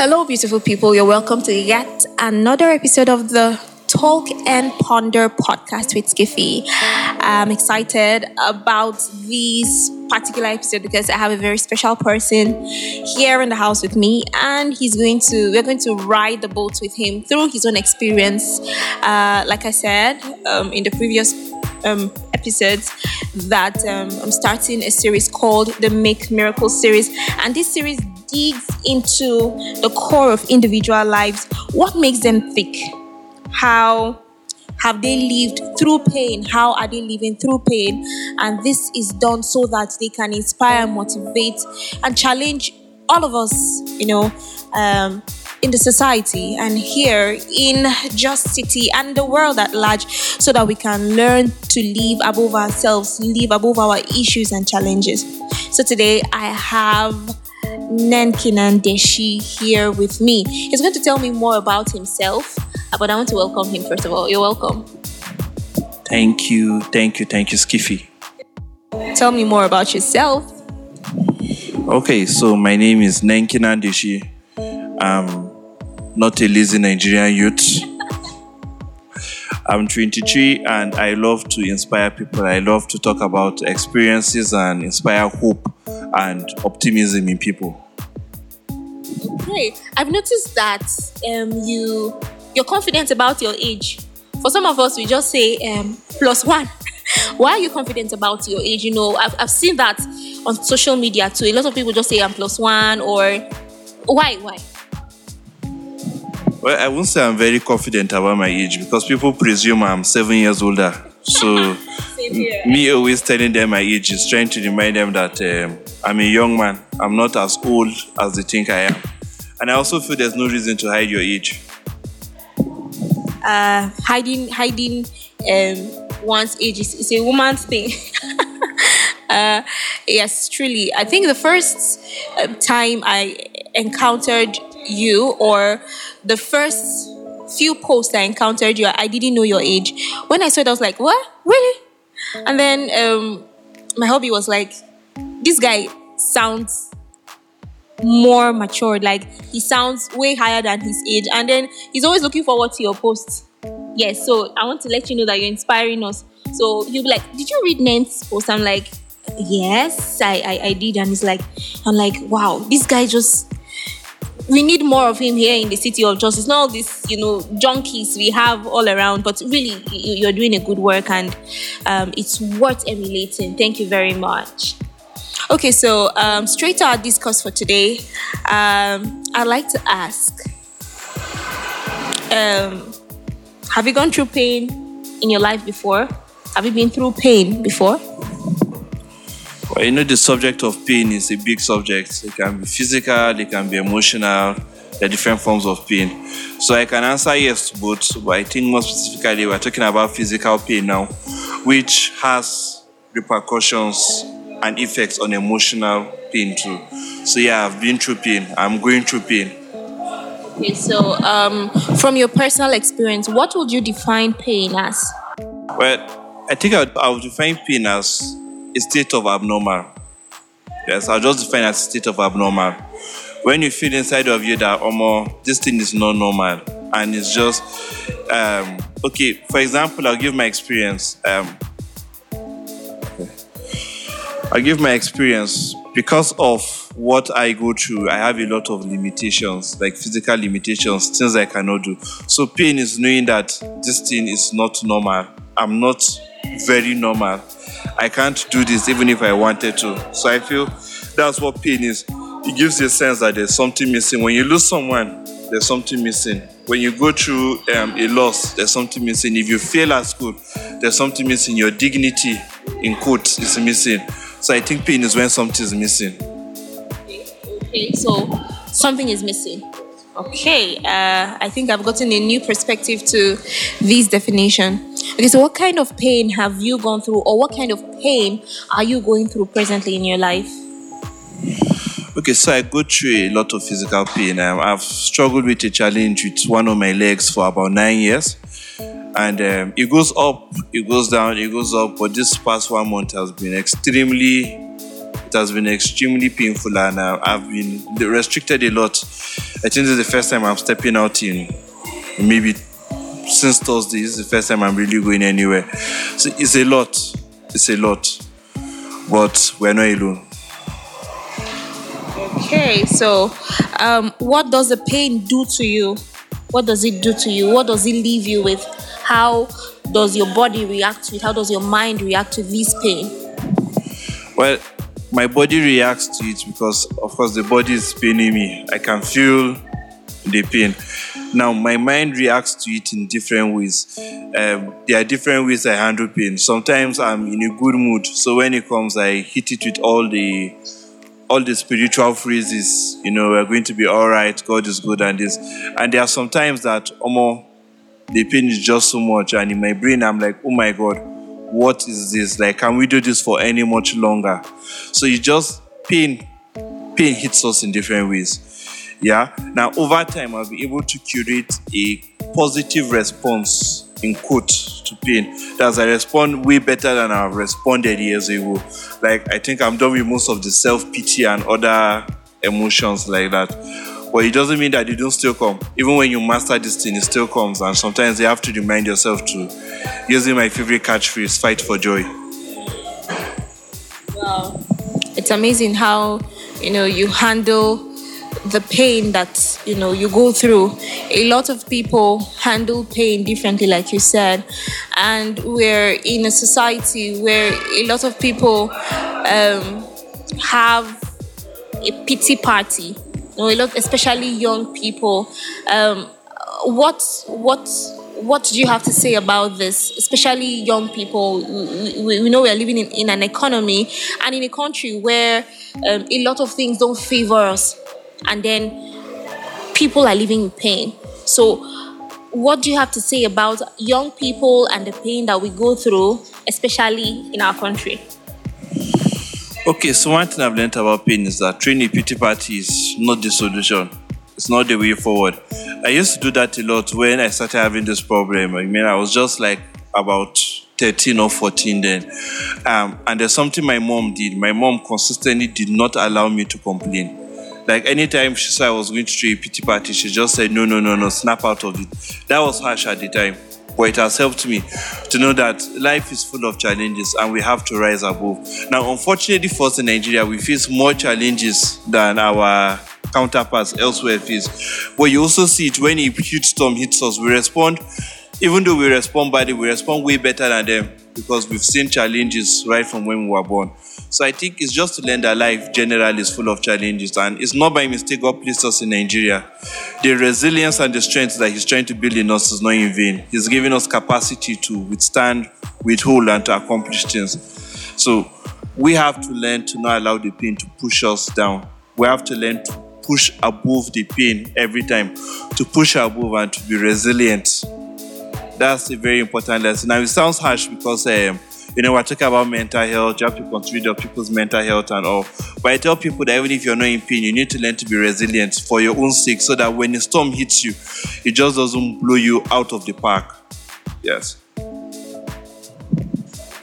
Hello, beautiful people. You're welcome to yet another episode of the Talk and Ponder podcast with Skiffy. I'm excited about this particular episode because I have a very special person here in the house with me, and he's going to we're going to ride the boat with him through his own experience. Uh, like I said um, in the previous um, episodes, that um, I'm starting a series called the Make Miracles series, and this series digs into the core of individual lives. What makes them tick? How have they lived through pain? How are they living through pain? And this is done so that they can inspire, motivate, and challenge all of us, you know, um, in the society and here in Jos City and the world at large, so that we can learn to live above ourselves, live above our issues and challenges. So today I have Nenkinan Deshi here with me. He's going to tell me more about himself, uh, but I want to welcome him first of all. You're welcome. Thank you, thank you, thank you, Skiffy. Tell me more about yourself. Okay, so my name is Nenkinan Deshi. I'm not a lazy Nigerian youth. I'm 23 and I love to inspire people. I love to talk about experiences and inspire hope and optimism in people. Okay, I've noticed that um, you you're confident about your age. For some of us, we just say um, plus one. Why are you confident about your age? You know, I've, I've seen that on social media too. A lot of people just say I'm plus one or why? Why? Well, I won't say I'm very confident about my age because people presume I'm seven years older. So, me always telling them my age is trying to remind them that um, I'm a young man. I'm not as old as they think I am. And I also feel there's no reason to hide your age. Uh, hiding hiding um, one's age is, is a woman's thing. uh, yes, truly. I think the first uh, time I encountered you, or the first few posts I encountered you, I didn't know your age. When I saw it, I was like, "What? Really?" And then um, my hobby was like, "This guy sounds more matured. Like he sounds way higher than his age, and then he's always looking forward to your posts." Yes, so I want to let you know that you're inspiring us. So he'll be like, "Did you read Nent's post?" I'm like, "Yes, I, I I did," and he's like, "I'm like, wow, this guy just." We need more of him here in the city of justice. Not all these, you know, junkies we have all around, but really, you- you're doing a good work and um, it's worth emulating. Thank you very much. Okay, so um, straight to our discourse for today. Um, I'd like to ask um, Have you gone through pain in your life before? Have you been through pain before? Well, you know, the subject of pain is a big subject. It can be physical, it can be emotional. There are different forms of pain. So I can answer yes to both, but I think more specifically, we're talking about physical pain now, which has repercussions and effects on emotional pain too. So yeah, I've been through pain. I'm going through pain. Okay, so um, from your personal experience, what would you define pain as? Well, I think I would, I would define pain as a state of abnormal. Yes, I'll just define it as a state of abnormal. When you feel inside of you that, oh, this thing is not normal, and it's just, um, okay, for example, I'll give my experience. Um, I'll give my experience because of what I go through. I have a lot of limitations, like physical limitations, things I cannot do. So pain is knowing that this thing is not normal. I'm not very normal. I can't do this even if I wanted to. So I feel that's what pain is. It gives you a sense that there's something missing. When you lose someone, there's something missing. When you go through um, a loss, there's something missing. If you fail at school, there's something missing. Your dignity, in quotes, is missing. So I think pain is when something is missing. Okay, so something is missing. Okay, uh, I think I've gotten a new perspective to this definition. Okay, so what kind of pain have you gone through, or what kind of pain are you going through presently in your life? Okay, so I go through a lot of physical pain. Um, I've struggled with a challenge with one of my legs for about nine years. And um, it goes up, it goes down, it goes up. But this past one month has been extremely It has been extremely painful, and I've been restricted a lot. I think this is the first time I'm stepping out in maybe since Thursday. This is the first time I'm really going anywhere. So it's a lot. It's a lot, but we're not alone. Okay, so um, what does the pain do to you? What does it do to you? What does it leave you with? How does your body react to it? How does your mind react to this pain? Well, my body reacts to it because, of course, the body is paining me. I can feel the pain. Now, my mind reacts to it in different ways. Um, there are different ways I handle pain. Sometimes I'm in a good mood, so when it comes, I hit it with all the all the spiritual phrases. You know, we're going to be all right. God is good, and this. And there are some times that, Omo, the pain is just so much, and in my brain, I'm like, oh my God, what is this? Like, can we do this for any much longer? So you just pain, pain hits us in different ways. Yeah. Now, over time, I'll be able to curate a positive response in quote to pain. That's I respond way better than I've responded years ago. Like I think I'm done with most of the self pity and other emotions like that. But it doesn't mean that they don't still come. Even when you master this thing, it still comes. And sometimes you have to remind yourself to, using my favorite catchphrase, fight for joy. Wow. It's amazing how, you know, you handle the pain that you know you go through a lot of people handle pain differently like you said and we're in a society where a lot of people um, have a pity party know, a lot especially young people um, what what what do you have to say about this, especially young people? We, we know we are living in, in, an economy and in a country where um, a lot of things don't favor us and then people are living in pain. So, what do you have to say about young people and the pain that we go through, especially in our country? Okay, so one thing I've learned about pain is that training pity party is not the solution. It's not the way forward. I used to do that a lot when I started having this problem. I mean, I was just like about 13 or 14 then. Um, and there's something my mom did. My mom consistently did not allow me to complain. Like anytime she saw I was going to a pity party, she just said, no, no, no, no, snap out of it. That was harsh at the time. It has helped me to know that life is full of challenges and we have to rise above. Now, unfortunately for us in Nigeria, we face more challenges than our counterparts elsewhere face. But you also see it when a huge storm hits us, we respond, even though we respond badly, we respond way better than them because we've seen challenges right from when we were born. So I think it's just to learn that life generally is full of challenges, and it's not by mistake God placed us in Nigeria. The resilience and the strength that He's trying to build in us is not in vain. He's giving us capacity to withstand, withhold, and to accomplish things. So we have to learn to not allow the pain to push us down. We have to learn to push above the pain every time, to push above and to be resilient. That's a very important lesson. Now it sounds harsh because um, you know, we're talking about mental health, you have to consider people's mental health and all. But I tell people that even if you're not in pain, you need to learn to be resilient for your own sake so that when a storm hits you, it just doesn't blow you out of the park. Yes.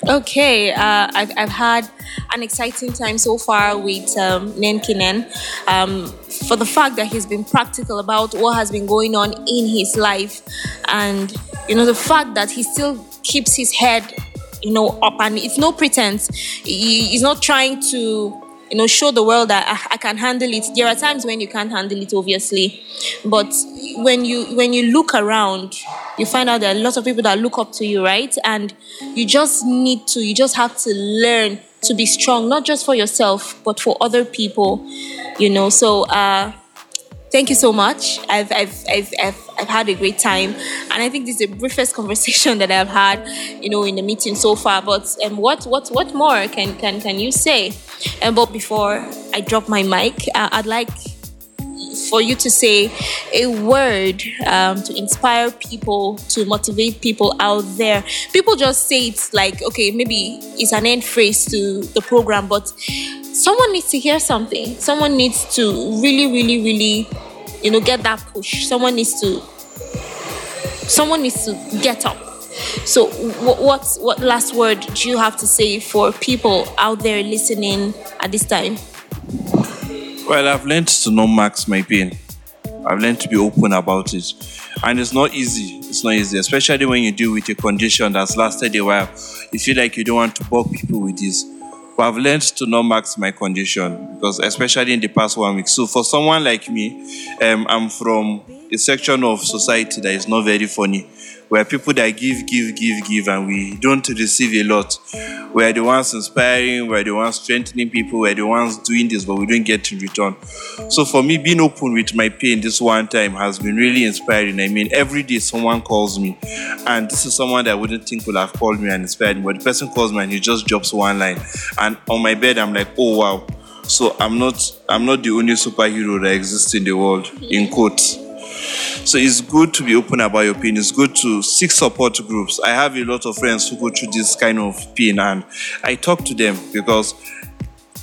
Okay, uh, I've, I've had an exciting time so far with um, Nenkinan um, for the fact that he's been practical about what has been going on in his life. And, you know, the fact that he still keeps his head you know, up and it's no pretense. He's not trying to you know show the world that I, I, can handle it. There are times when you can't handle it obviously. But when you when you look around you find out there are lots of people that look up to you right? And you just need to you just have to learn to be strong not just for yourself but for other people you know? So uh thank you so much. I've, I've, I've, I've, I've had a great time. And I think this is the briefest conversation that I've had, you know, in the meeting so far. But um, what, what, what more can, can, can you say? And but before I drop my mic, uh, I'd like for you to say a word um, to inspire people, to motivate people out there. People just say it's like, okay, maybe it's an end phrase to the program, but someone needs to hear something. Someone needs to really, really, really, you know, get that push. Someone needs to, someone needs to get up. So, what, what what last word do you have to say for people out there listening at this time? Well, I've learned to not max my pain. I've learned to be open about it. And it's not easy. It's not easy, especially when you deal with a condition that's lasted a while. You feel like you don't want to bug people with this. But I've learned to not max my condition because, especially in the past one week. So, for someone like me, um, I'm from a section of society that is not very funny. We're people that give, give, give, give, and we don't receive a lot. We're the ones inspiring, we're the ones strengthening people, we're the ones doing this, but we don't get in return. So for me, being open with my pain this one time has been really inspiring. I mean, every day someone calls me, and this is someone that I wouldn't think would have called me and inspired me, but the person calls me and he just drops one line. And on my bed, I'm like, oh wow. So I'm not I'm not the only superhero that exists in the world, in quotes. So it's good to be open about your pain. It's good to seek support groups. I have a lot of friends who go through this kind of pain and I talk to them because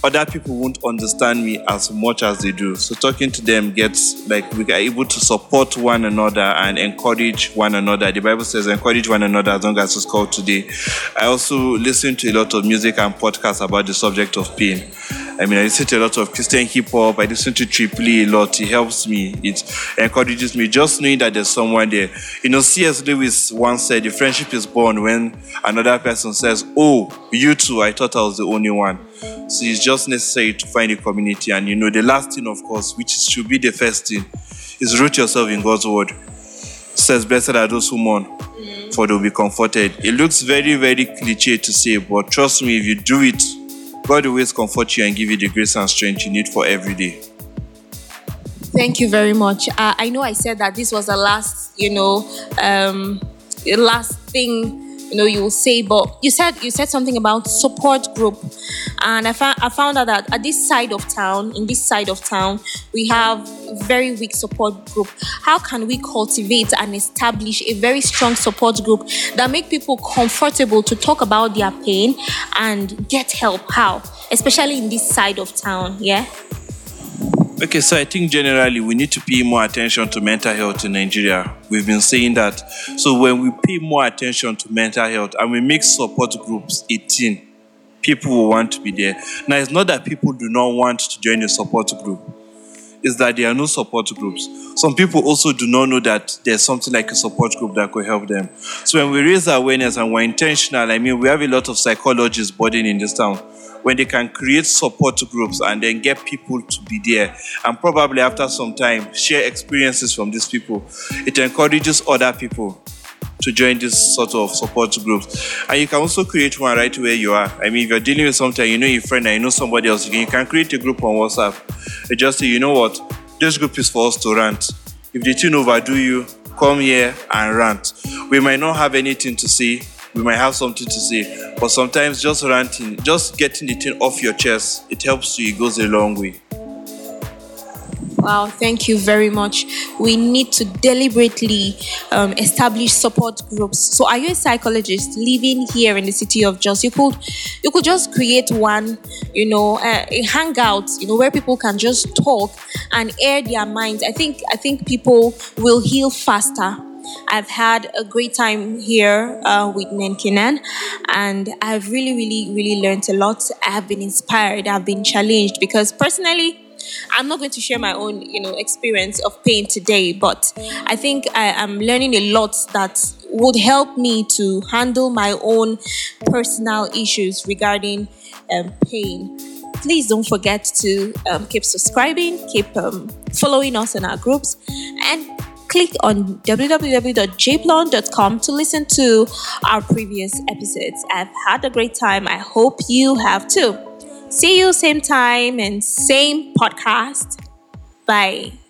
other people won't understand me as much as they do. So talking to them gets like we are able to support one another and encourage one another. The Bible says encourage one another as long as it's called today. I also listen to a lot of music and podcasts about the subject of pain. I mean, I listen to a lot of Christian hip hop. I listen to Trip Lee a lot. It helps me. It encourages me. Just knowing that there's someone there. You know, C.S. Lewis once said, "The friendship is born when another person says, "Oh, you too." I thought I was the only one. So it's just necessary to find a community. And you know, the last thing, of course, which should be the first thing, is root yourself in God's word. It says, "Blessed are those who mourn." For they'll be comforted. It looks very, very cliche to say, but trust me, if you do it, God always comfort you and give you the grace and strength you need for every day. Thank you very much. Uh, I know I said that this was the last, you know, um, last thing you know you will say but you said you said something about support group. And I, found I found out that at this side of town in this side of town we have very weak support group. How can we cultivate and establish a very strong support group that make people comfortable to talk about their pain and get help? How? Especially in this side of town yeah Okay, so I think generally we need to pay more attention to mental health in Nigeria. We've been saying that. So when we pay more attention to mental health and we make support groups 18, people will want to be there. Now, it's not that people do not want to join a support group, it's that there are no support groups. Some people also do not know that there's something like a support group that could help them. So when we raise awareness and we're intentional, I mean, we have a lot of psychologists boarding in this town when they can create support groups and then get people to be there and probably after some time share experiences from these people it encourages other people to join this sort of support groups. And you can also create one right where you are. I mean, if you're dealing with something, you know your friend and you know somebody else, you can create a group on WhatsApp. You just say, you know what, this group is for us to rant. If the thing overdo you, come here and rant. We might not have anything to say, we might have something to say. But sometimes just ranting, just getting the thing off your chest, it helps you, it goes a long way. Wow, thank you very much. We need to deliberately um, establish support groups. So, are you a psychologist living here in the city of Jos? You could, you could just create one, you know, uh, a hangout, you know, where people can just talk and air their minds. I think, I think people will heal faster I've had a great time here uh, with Nenkinan, and I've really, really, really learned a lot. I've been inspired. I've been challenged because personally, I'm not going to share my own, you know, experience of pain today, but I think I am learning a lot that would help me to handle my own personal issues regarding um, pain please don't forget to um, keep subscribing, keep um, following us in our groups, and click on www.jplon.com to listen to our previous episodes. I've had a great time. I hope you have too. See you same time and same podcast. Bye.